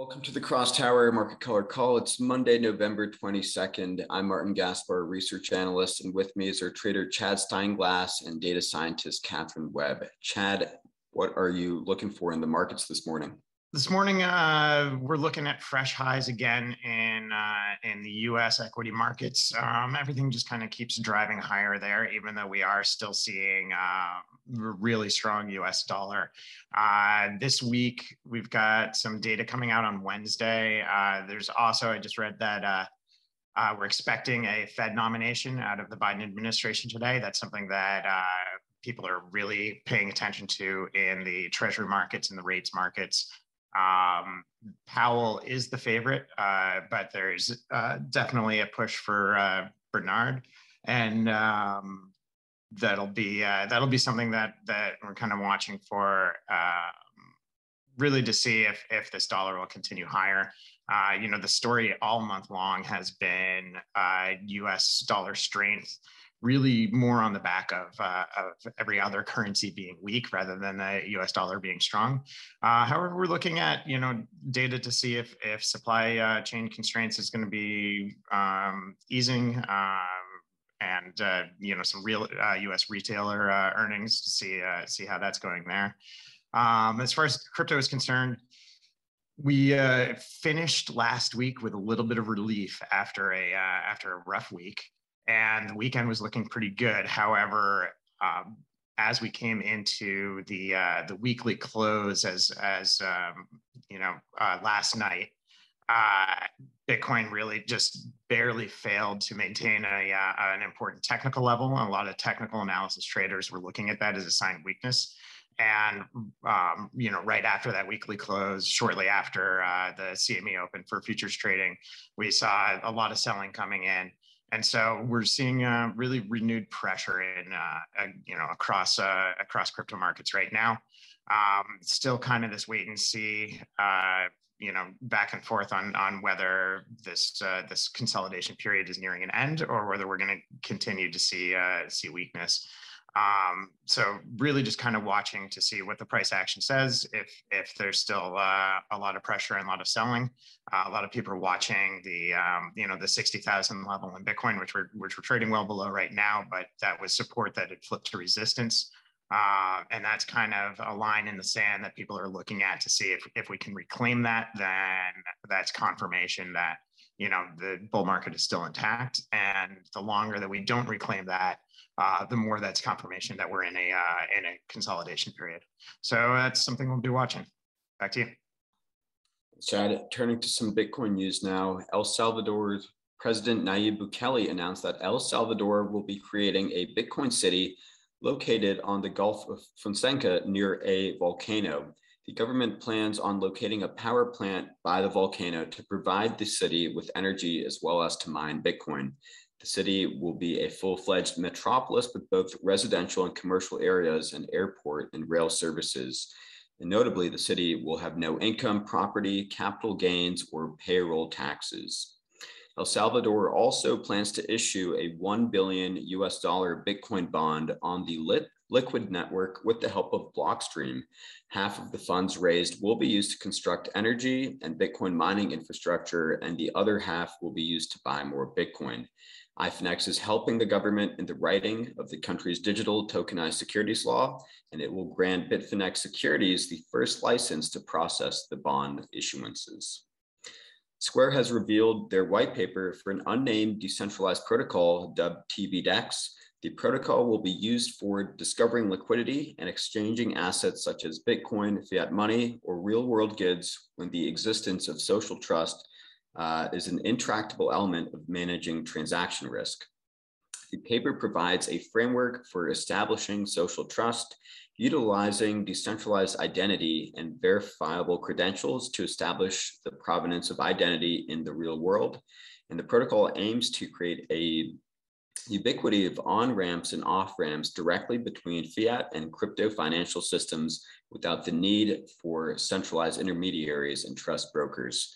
Welcome to the Crosstower Market Color Call. It's Monday, November 22nd. I'm Martin Gaspar, research analyst, and with me is our trader Chad Steinglass and data scientist Katherine Webb. Chad, what are you looking for in the markets this morning? This morning, uh, we're looking at fresh highs again in uh, in the U.S. equity markets. Um, everything just kind of keeps driving higher there, even though we are still seeing uh, really strong U.S. dollar. Uh, this week, we've got some data coming out on Wednesday. Uh, there's also, I just read that uh, we're expecting a Fed nomination out of the Biden administration today. That's something that people are really paying attention to in the treasury markets and the rates markets. Um, Powell is the favorite, uh, but there's uh, definitely a push for uh, Brainard, and um, that'll be uh, that'll be something that that we're kind of watching for, um, really to see if if this dollar will continue higher. Uh, you know, the story all month long has been U.S. Uh, dollar strength really more on the back of, uh, of every other currency being weak rather than the US dollar being strong. Uh, however, we're looking at you know data to see if, if supply uh, chain constraints is going to be um, easing um, and uh, you know some real US uh, retailer uh, earnings to see, see how that's going there. Um, as far as crypto is concerned, we uh, finished last week with a little bit of relief after a uh, after a rough week and the weekend was looking pretty good. However, um, as we came into the uh, the weekly close, as as um, you know, uh, last night, uh, Bitcoin really just barely failed to maintain a uh, an important technical level. A lot of technical analysis traders were looking at that as a sign of weakness. And um, you know, right after that weekly close, shortly after uh, the CME open for futures trading, we saw a lot of selling coming in and so we're seeing really renewed pressure in uh, uh, you know across uh, across crypto markets right now. Um, still kind of this wait and see, uh, you know, back and forth on on whether this uh, this consolidation period is nearing an end or whether we're going to continue to see see weakness. Um, so really just kind of watching to see what the price action says. If if there's still uh, a lot of pressure and a lot of selling, uh, a lot of people are watching the um, you know the sixty thousand level in Bitcoin, which we're which we're trading well below right now, but that was support that had flipped to resistance. Uh, and that's kind of a line in the sand that people are looking at to see if, if we can reclaim that, then that's confirmation that you know the bull market is still intact. And the longer that we don't reclaim that, uh, the more that's confirmation that we're in a uh, in a consolidation period. So that's something we'll be watching. Back to you. Chad, turning to some Bitcoin news now. El Salvador's President Nayib Bukele announced that El Salvador will be creating a Bitcoin city located on the Gulf of Fonseca near a volcano. The government plans on locating a power plant by the volcano to provide the city with energy as well as to mine Bitcoin. The city will be a full fledged metropolis with both residential and commercial areas, and airport and rail services. And notably, the city will have no income, property, capital gains, or payroll taxes. El Salvador also plans to issue a 1 billion US dollar Bitcoin bond on the lit liquid network with the help of Blockstream. Half of the funds raised will be used to construct energy and Bitcoin mining infrastructure, and the other half will be used to buy more Bitcoin. iFinex is helping the government in the writing of the country's digital tokenized securities law, and it will grant Bitfinex Securities the first license to process the bond issuances. Square has revealed their white paper for an unnamed decentralized protocol dubbed TBDEX. The protocol will be used for discovering liquidity and exchanging assets such as Bitcoin, fiat money, or real world goods when the existence of social trust uh, is an intractable element of managing transaction risk. The paper provides a framework for establishing social trust, utilizing decentralized identity and verifiable credentials to establish the provenance of identity in the real world. And the protocol aims to create a ubiquity of on ramps and off ramps directly between fiat and crypto financial systems without the need for centralized intermediaries and trust brokers.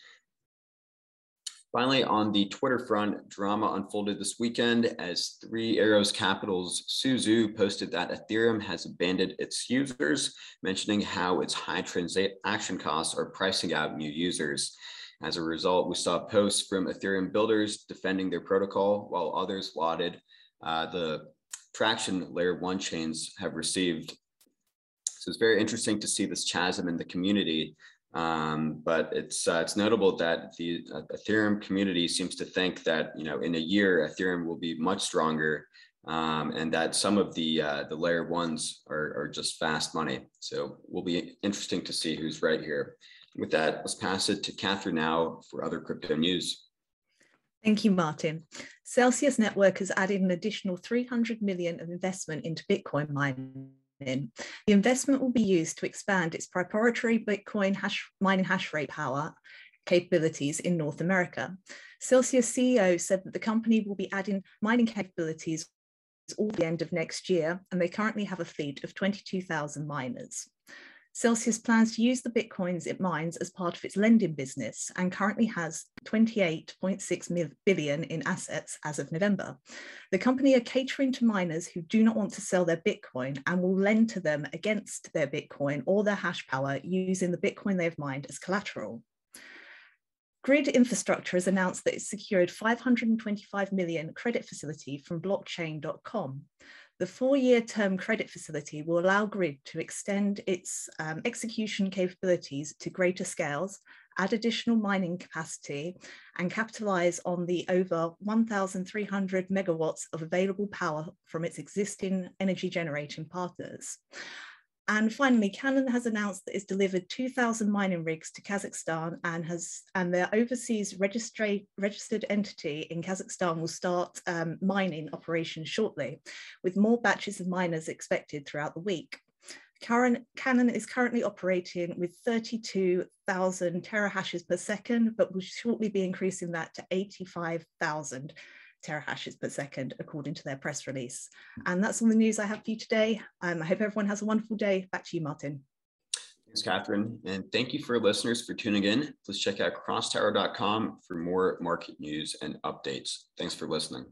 Finally, on the Twitter front, drama unfolded this weekend as Three Arrows Capital's Su Zhu posted that Ethereum has abandoned its users, mentioning how its high transaction costs are pricing out new users. As a result, we saw posts from Ethereum builders defending their protocol, while others lauded uh, the traction layer one chains have received. So it's very interesting to see this chasm in the community um, but it's uh, it's notable that the uh, Ethereum community seems to think that you know in a year Ethereum will be much stronger, um, and that some of the uh, the layer ones are, are just fast money. So will be interesting to see who's right here. With that, let's pass it to Katherine now for other crypto news. Thank you, Martin. Celsius Network has added an additional 300 million of investment into Bitcoin mining. The investment will be used to expand its proprietary Bitcoin hash, mining hash rate power capabilities in North America. Celsius CEO said that the company will be adding mining capabilities all the end of next year, and they currently have a fleet of 22,000 miners. Celsius plans to use the bitcoins it mines as part of its lending business and currently has 28.6 billion in assets as of November. The company are catering to miners who do not want to sell their bitcoin and will lend to them against their bitcoin or their hash power using the bitcoin they have mined as collateral. Grid Infrastructure has announced that it secured 525 million credit facility from blockchain.com. The four-year term credit facility will allow Grid to extend its um, execution capabilities to greater scales, add additional mining capacity, and capitalize on the over 1,300 megawatts of available power from its existing energy generating partners. And finally, Canaan has announced that it's delivered 2,000 mining rigs to Kazakhstan and has and their overseas registered entity in Kazakhstan will start um, mining operations shortly, with more batches of miners expected throughout the week. Canaan is currently operating with 32,000 terahashes per second, but will shortly be increasing that to 85,000 terahashes per second, according to their press release. And that's all the news I have for you today. Um, I hope everyone has a wonderful day. Back to you, Martin. Thanks, Katherine. And thank you for listeners for tuning in. Please check out crosstower.com for more market news and updates. Thanks for listening.